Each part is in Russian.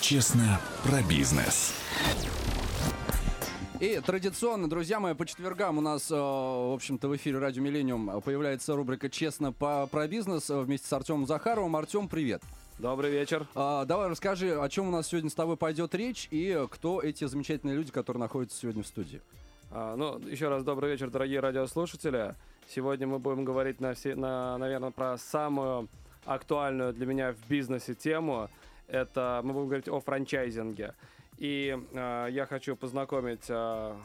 Честно про бизнес. И традиционно, друзья мои, по четвергам у нас, э, в общем-то, в эфире Радио Миллениум появляется рубрика «Честно по, про бизнес» вместе с Артемом Захаровым. Артем, привет. Добрый вечер. А, давай расскажи, о чем у нас сегодня с тобой пойдет речь и кто эти замечательные люди, которые находятся сегодня в студии. А, ну, еще раз добрый вечер, дорогие радиослушатели. Сегодня мы будем говорить, на все, на, наверное, про самую актуальную для меня в бизнесе тему. Это мы будем говорить о франчайзинге. И э, я хочу познакомить э,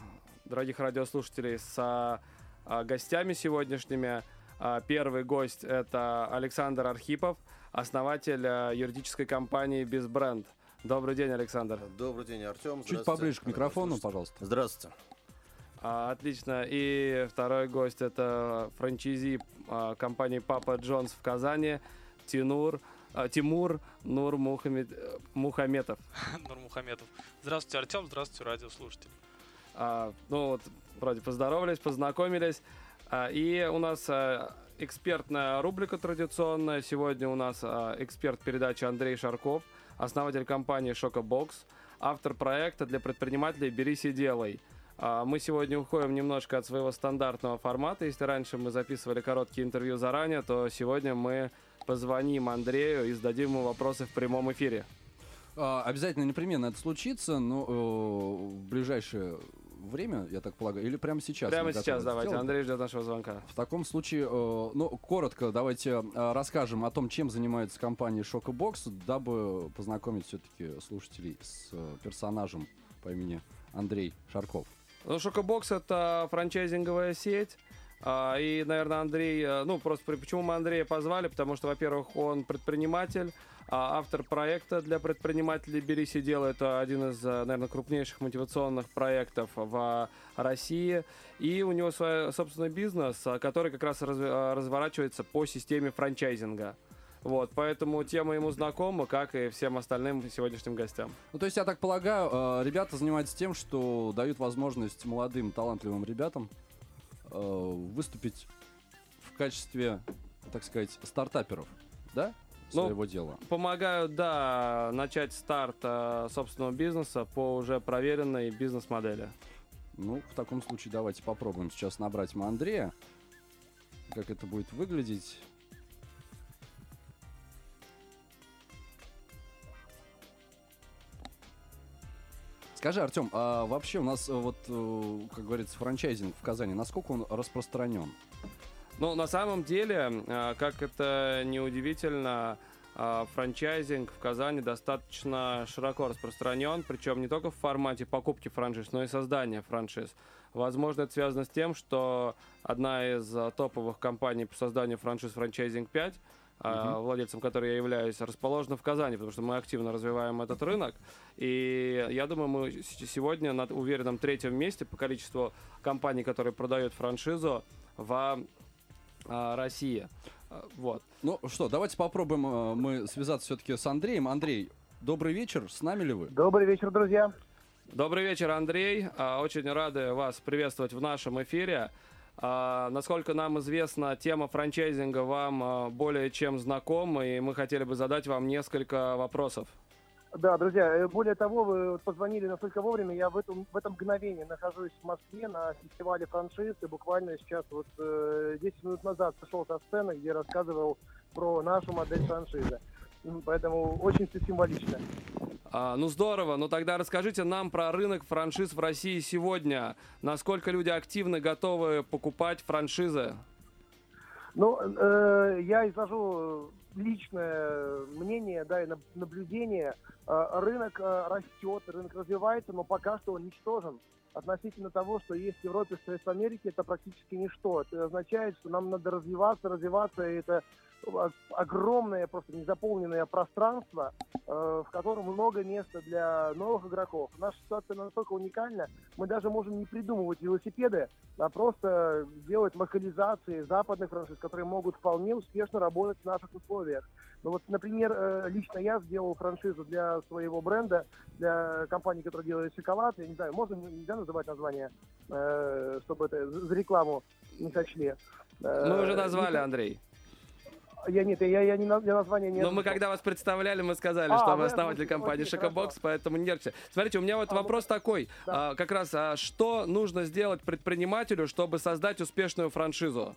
дорогих радиослушателей с э, гостями сегодняшними. Э, первый гость это Александр Архипов, основатель э, юридической компании «Безбренд». Добрый день, Александр. Добрый день, Артем. Чуть поближе к микрофону, пожалуйста. Здравствуйте. А, отлично. И второй гость это франчайзи а, компании Папа Джонс в Казани, Тинур. А, Тимур Нур Мухаммед, Мухаметов. Нур Мухаметов. Здравствуйте, Артем. Здравствуйте, радиослушатели. А, ну вот, вроде поздоровались, познакомились. А, и у нас а, экспертная рубрика традиционная. Сегодня у нас а, эксперт передачи Андрей Шарков, основатель компании Шокобокс, автор проекта для предпринимателей «Берись и делай». А, мы сегодня уходим немножко от своего стандартного формата. Если раньше мы записывали короткие интервью заранее, то сегодня мы позвоним Андрею и зададим ему вопросы в прямом эфире. А, обязательно, непременно это случится, но э, в ближайшее время, я так полагаю, или прямо сейчас? Прямо сейчас, давайте. Сделать? Андрей ждет нашего звонка. В таком случае, э, ну, коротко давайте э, расскажем о том, чем занимается компания Шокобокс, дабы познакомить все-таки слушателей с э, персонажем по имени Андрей Шарков. Ну, Шокобокс это франчайзинговая сеть. А, и, наверное, Андрей, э, ну, просто почему мы Андрея позвали, потому что, во-первых, он предприниматель, а автор проекта для предпринимателей «Берись и делай» — это один из, э, наверное, крупнейших мотивационных проектов в России. И у него свой собственный бизнес, э, который как раз разворачивается по системе франчайзинга. Вот, поэтому тема ему знакома, как и всем остальным сегодняшним гостям. Ну, то есть, я так полагаю, ребята занимаются тем, что дают возможность молодым, талантливым ребятам выступить в качестве, так сказать, стартаперов, да? Ну, своего ну, дела. Помогают, да, начать старт э, собственного бизнеса по уже проверенной бизнес-модели. Ну, в таком случае давайте попробуем сейчас набрать мы Андрея. Как это будет выглядеть. Скажи, Артем, а вообще у нас э, вот, э, как говорится, франчайзинг в Казани, насколько он распространен? Ну, на самом деле, э, как это неудивительно, франчайзинг в Казани достаточно широко распространен, причем не только в формате покупки франшиз, но и создания франшиз. Возможно, это связано с тем, что одна из топовых компаний по созданию франшиз франчайзинг 5 Uh-huh. владельцем которой я являюсь, расположена в Казани, потому что мы активно развиваем этот рынок. И я думаю, мы сегодня на уверенном третьем месте по количеству компаний, которые продают франшизу в а, России. А, вот. Ну что, давайте попробуем а, мы связаться все-таки с Андреем. Андрей, добрый вечер, с нами ли вы? Добрый вечер, друзья. Добрый вечер, Андрей. Очень рады вас приветствовать в нашем эфире. А, насколько нам известно, тема франчайзинга вам а, более чем знакома, и мы хотели бы задать вам несколько вопросов. Да, друзья, э, более того, вы позвонили настолько вовремя, я в этом, в этом мгновении нахожусь в Москве на фестивале франшиз, и буквально сейчас, вот 10 э, минут назад сошел со сцены, где рассказывал про нашу модель франшизы. Поэтому очень все символично. А, ну здорово, ну тогда расскажите нам про рынок франшиз в России сегодня. Насколько люди активно готовы покупать франшизы? Ну, э, я изложу личное мнение, да, и наблюдение. Э, рынок э, растет, рынок развивается, но пока что он ничтожен. Относительно того, что есть в Европе, что есть в Америке, это практически ничто. Это означает, что нам надо развиваться, развиваться, и это огромное, просто незаполненное пространство, э, в котором много места для новых игроков. Наша ситуация настолько уникальна, мы даже можем не придумывать велосипеды, а просто делать локализации западных франшиз, которые могут вполне успешно работать в наших условиях. Ну вот, например, э, лично я сделал франшизу для своего бренда, для компании, которая делает шоколад. Я не знаю, можно нельзя называть название, э, чтобы это за рекламу не сочли. Мы уже назвали, Андрей. Я нет, я, я, не, я название не Но мы озвучил. когда вас представляли, мы сказали, А, что вы основатель компании Шокобокс, поэтому не нервничайте. Смотрите, у меня вот А, ну, вопрос такой. да. а, как раз, а что нужно сделать предпринимателю, чтобы создать успешную франшизу?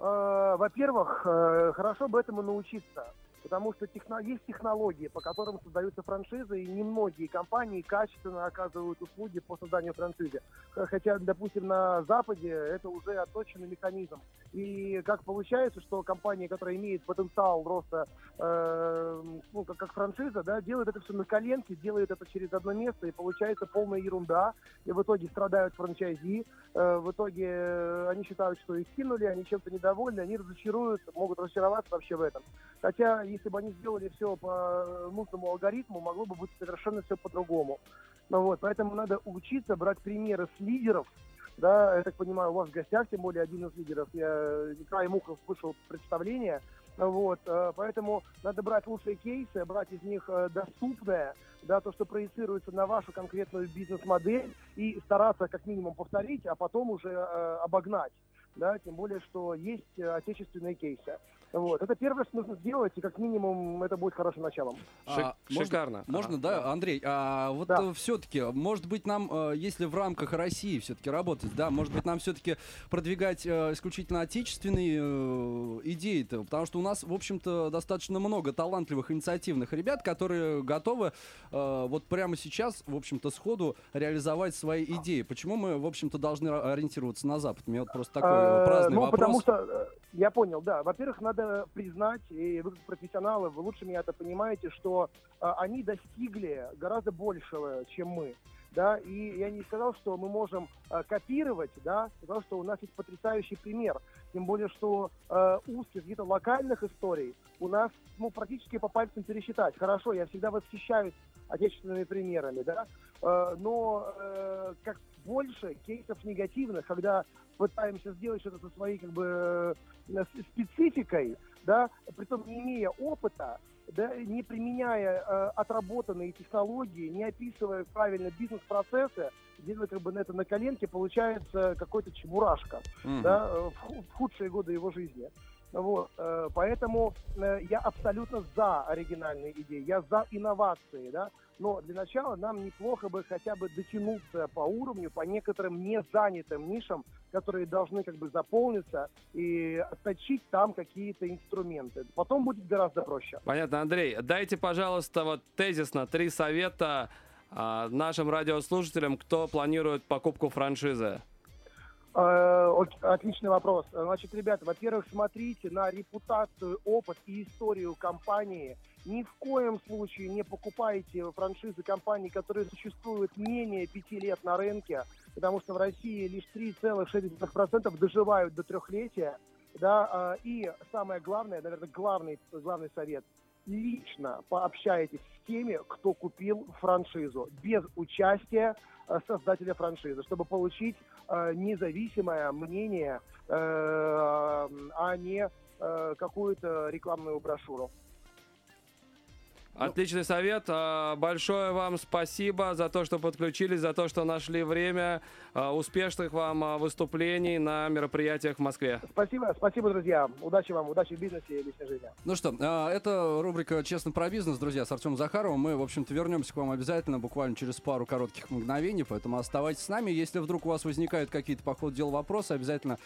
Э, Во-первых, э, хорошо бы этому научиться. Потому что техно- есть технологии, по которым создаются франшизы, и немногие компании качественно оказывают услуги по созданию франшизы. Хотя, допустим, на Западе это уже отточенный механизм. И как получается, что компания, которая имеет потенциал роста э, ну, как, как франшиза, да, делает это все на коленке, делает это через одно место, и получается полная ерунда. И в итоге страдают франчайзи, э, в итоге э, они считают, что их кинули, они чем-то недовольны, они разочаруются, могут разочароваться вообще в этом. Хотя, если бы они сделали все по нужному алгоритму, могло бы быть совершенно все по-другому. Ну вот, поэтому надо учиться брать примеры с лидеров. Да, я так понимаю, у вас в гостях, тем более один из лидеров. Я краем уха слышал представление. Вот, э, поэтому надо брать лучшие кейсы, брать из них э, доступное, да, то, что проецируется на вашу конкретную бизнес-модель, и стараться как минимум повторить, а потом уже э, обогнать. Да, тем более, что есть э, отечественные кейсы. Вот. Это первое, что нужно сделать, и как минимум это будет хорошим началом. А, шикарно. Можно, да, Андрей, а вот Да. все-таки, может быть, нам, э, если в рамках России все-таки работать, да, может быть, нам все-таки продвигать э, исключительно отечественные э, идеи-то, потому что у нас, в общем-то, достаточно много талантливых, инициативных ребят, которые готовы э, вот прямо сейчас, в общем-то, сходу реализовать свои идеи. Почему мы, в общем-то, должны ориентироваться на Запад? Мне вот просто такой Э, праздный ну, вопрос. потому что, э, я понял, да. Во-первых, надо признать, и вы как профессионалы, вы лучше меня это понимаете, что э, они достигли гораздо большего, чем мы. Да, и я не сказал, что мы можем э, копировать, да, сказал, что у нас есть потрясающий пример. Тем более, что э, узких каких-то локальных историй у нас ну, практически по пальцам пересчитать. Хорошо, я всегда восхищаюсь отечественными примерами, да, э, но э, как больше кейсов негативных, когда пытаемся сделать что-то со своей как бы э, спецификой, да, притом не имея опыта, да, не применяя э, отработанные технологии, не описывая правильно бизнес-процессы, делая как бы на это на коленке, получается какой-то чебурашка Мгм. да, в в худшие годы его жизни. Вот, э, поэтому э, я абсолютно за оригинальные идеи, я за инновации, да, но для начала нам неплохо бы хотя бы дотянуться по уровню, по некоторым незанятым нишам, которые должны как бы заполниться и отточить там какие-то инструменты. Потом будет гораздо проще. Понятно, Андрей, дайте, пожалуйста, вот тезисно три совета а, нашим радиослушателям, кто планирует покупку франшизы. Э, Отличный вопрос. Значит, ребята, во-первых, смотрите на репутацию, опыт и историю компании. Ни в коем случае не покупайте франшизы компаний, которые существуют менее пяти лет на рынке, потому что в России лишь 3,6% доживают до трехлетия. Да, э, и самое главное, наверное, главный, главный совет – лично пообщайтесь с теми, кто купил франшизу, без участия э, создателя франшизы, чтобы получить э, независимое мнение, э, а не э, какую-то рекламную брошюру. Отличный совет. А, Большое вам спасибо за то, что подключились, за то, что нашли время. А, Успешных вам а, выступлений на мероприятиях в Москве. Спасибо, спасибо, друзья. Удачи вам, удачи в бизнесе и личной жизни. Ну что, это рубрика «Честно про бизнес», друзья, с Артемом Захаровым. Мы, в общем-то, вернемся к вам обязательно буквально через пару коротких мгновений, поэтому оставайтесь с нами. Если вдруг у вас возникают какие-то по ходу дела вопросы, обязательно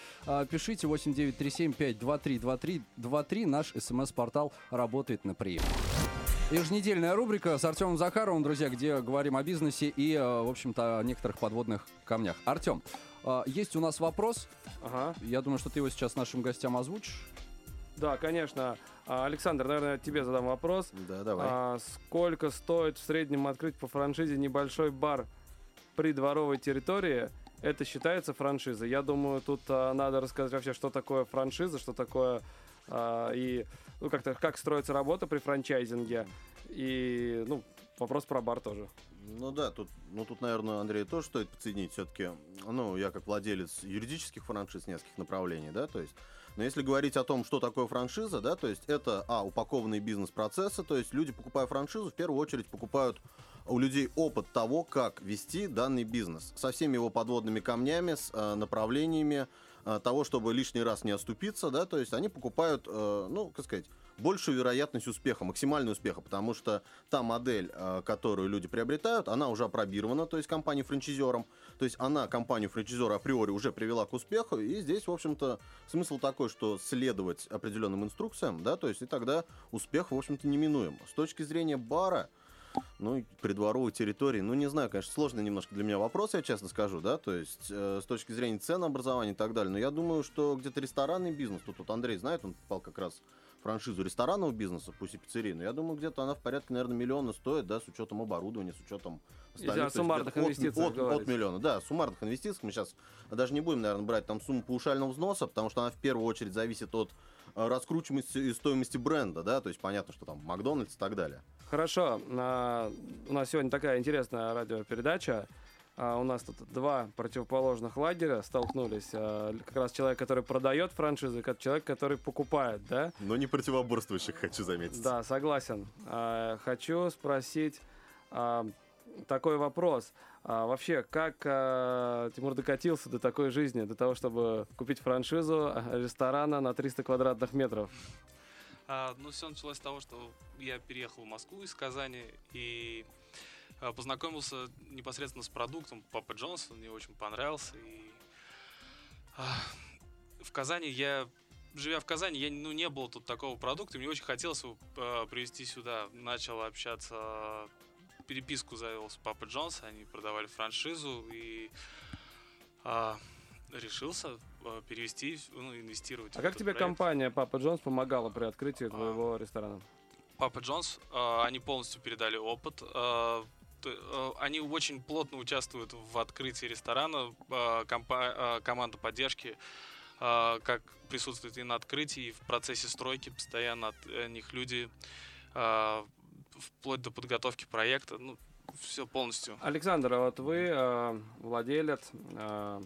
пишите 8937-523-2323. Наш смс-портал работает на прием. Еженедельная рубрика с Артемом Захаровым, друзья, где говорим о бизнесе и, а, в общем-то, о некоторых подводных камнях. Артем, а, есть у нас вопрос. Ага. Я думаю, что ты его сейчас нашим гостям озвучишь. Да, конечно. А, Александр, наверное, тебе задам вопрос. Да, давай. А, сколько стоит в среднем открыть по франшизе небольшой бар при дворовой территории? Это считается франшизой. Я думаю, тут а, надо рассказать вообще, что такое франшиза, что такое а, и ну как-то как строится работа при франчайзинге. И ну вопрос про бар тоже. Ну да, тут, ну тут, наверное, Андрей тоже стоит подсоединить все-таки. Ну, я как владелец юридических франшиз нескольких направлений, да, то есть. Но если говорить о том, что такое франшиза, да, то есть это, а, упакованные бизнес-процессы, то есть люди, покупая франшизу, в первую очередь покупают у людей опыт того, как вести данный бизнес со всеми его подводными камнями, с э, направлениями, того, чтобы лишний раз не оступиться, да, то есть они покупают, э, ну, как сказать, большую вероятность успеха, максимальный успеха, потому что та модель, э, которую люди приобретают, она уже опробирована, то есть компанией-франчизером, то есть она компанию-франчизера априори уже привела к успеху, и здесь, в общем-то, смысл такой, что следовать определенным инструкциям, да, то есть и тогда успех, в общем-то, неминуем. С точки зрения бара, ну, придворовой территории, ну, не знаю, конечно, сложный немножко для меня вопрос, я честно скажу, да, то есть э, с точки зрения ценообразования и так далее, но я думаю, что где-то ресторанный бизнес, тут вот Андрей знает, он попал как раз франшизу ресторанного бизнеса, пусть и пиццерии, но я думаю, где-то она в порядке, наверное, миллиона стоит, да, с учетом оборудования, с учетом Если о есть суммарных от- инвестициях от, говорить. от миллиона, да, суммарных инвестиций, мы сейчас даже не будем, наверное, брать там сумму паушального взноса, потому что она в первую очередь зависит от э, раскручиваемости и стоимости бренда, да, то есть понятно, что там Макдональдс и так далее. Хорошо. а, У нас сегодня такая интересная радиопередача. А, У нас тут два противоположных лагеря столкнулись. А, Как раз человек, который продает франшизы, и человек, который покупает, да? Но не противоборствующих, хочу заметить. Да, согласен. А, Хочу спросить а, такой вопрос. А, Вообще, как а, Тимур докатился до такой жизни, до того, чтобы купить франшизу а, ресторана на 300 квадратных метров? А, ну, все началось с того, что я переехал в Москву из Казани и познакомился непосредственно с продуктом Папа Джонс. Он мне очень понравился. И а, в Казани я, живя в Казани, я ну, не было тут такого продукта. Мне очень хотелось его а, привезти сюда. Начал общаться, переписку завел с Папа Джонс. Они продавали франшизу и а, решился а, перевести, ну, инвестировать. А как тебе проект. компания Папа Джонс помогала при открытии А. твоего ресторана? Папа Джонс, э, они полностью передали опыт. э, э, Они очень плотно участвуют в открытии ресторана. э, компа- э, Команда поддержки э, как присутствует и на открытии, и в процессе стройки. Постоянно от э, них люди э, вплоть до подготовки проекта. Ну, все полностью. Александр, а вот вы э, владелец, э,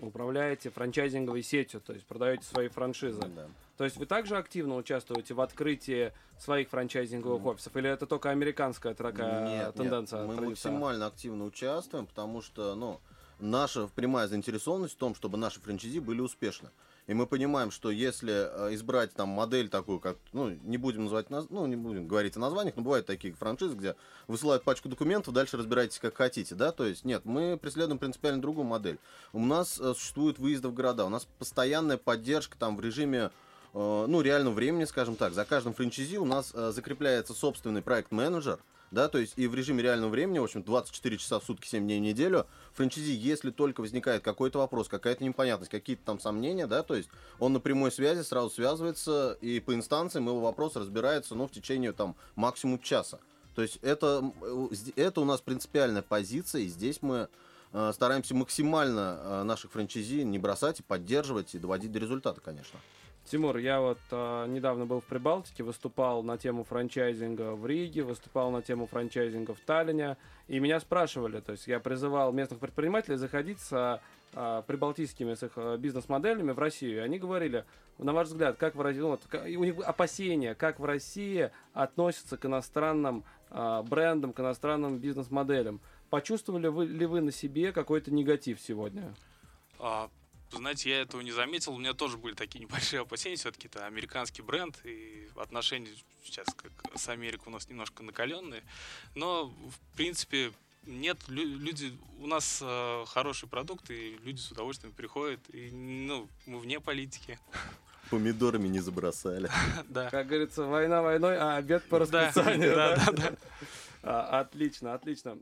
управляете франчайзинговой сетью, то есть продаете свои франшизы. Да. То есть вы также активно участвуете в открытии своих франчайзинговых офисов? Или это только американская такая Нет, тенденция? нет, мы традиция? максимально активно участвуем, потому что, ну, наша прямая заинтересованность в том, чтобы наши франчайзи были успешны. И мы понимаем, что если э, избрать там модель такую, как, ну, не будем называть, наз- ну, не будем говорить о названиях, но бывают такие франшизы, где высылают пачку документов, дальше разбирайтесь как хотите, да, то есть, нет, мы преследуем принципиально другую модель. У нас э, существуют выезды в города, у нас постоянная поддержка там в режиме ну, реального времени, скажем так. За каждым франчайзи у нас э, закрепляется собственный проект-менеджер, да, то есть и в режиме реального времени, в общем, 24 часа в сутки, 7 дней в неделю, франчайзи, если только возникает какой-то вопрос, какая-то непонятность, какие-то там сомнения, да, то есть он на прямой связи сразу связывается, и по инстанциям его вопрос разбирается, ну, в течение там максимум часа. То есть это, э, это у нас принципиальная позиция, и здесь мы э, стараемся максимально э, наших франчайзи не бросать и поддерживать, и доводить до результата, конечно. Тимур, я вот э, недавно был в Прибалтике, выступал на тему франчайзинга в Риге, выступал на тему франчайзинга в Таллине, и меня спрашивали, то есть я призывал местных предпринимателей заходить с э, прибалтийскими с их э, бизнес-моделями в Россию, и они говорили, на ваш взгляд, как в России, ну, у них опасения, как в России относятся к иностранным э, брендам, к иностранным бизнес-моделям. Почувствовали вы, ли вы на себе какой-то негатив сегодня? А, знаете, я этого не заметил. У меня тоже были такие небольшие опасения. Все-таки это американский бренд, и отношения сейчас как с Америкой у нас немножко накаленные. Но, в принципе, нет, лю- люди, у нас э, хороший продукт, и люди с удовольствием приходят. И, ну, мы вне политики. Помидорами не забросали. Да. Как говорится, война войной, а обед по Да, расписанию. да, да? да, да. А, Отлично, отлично.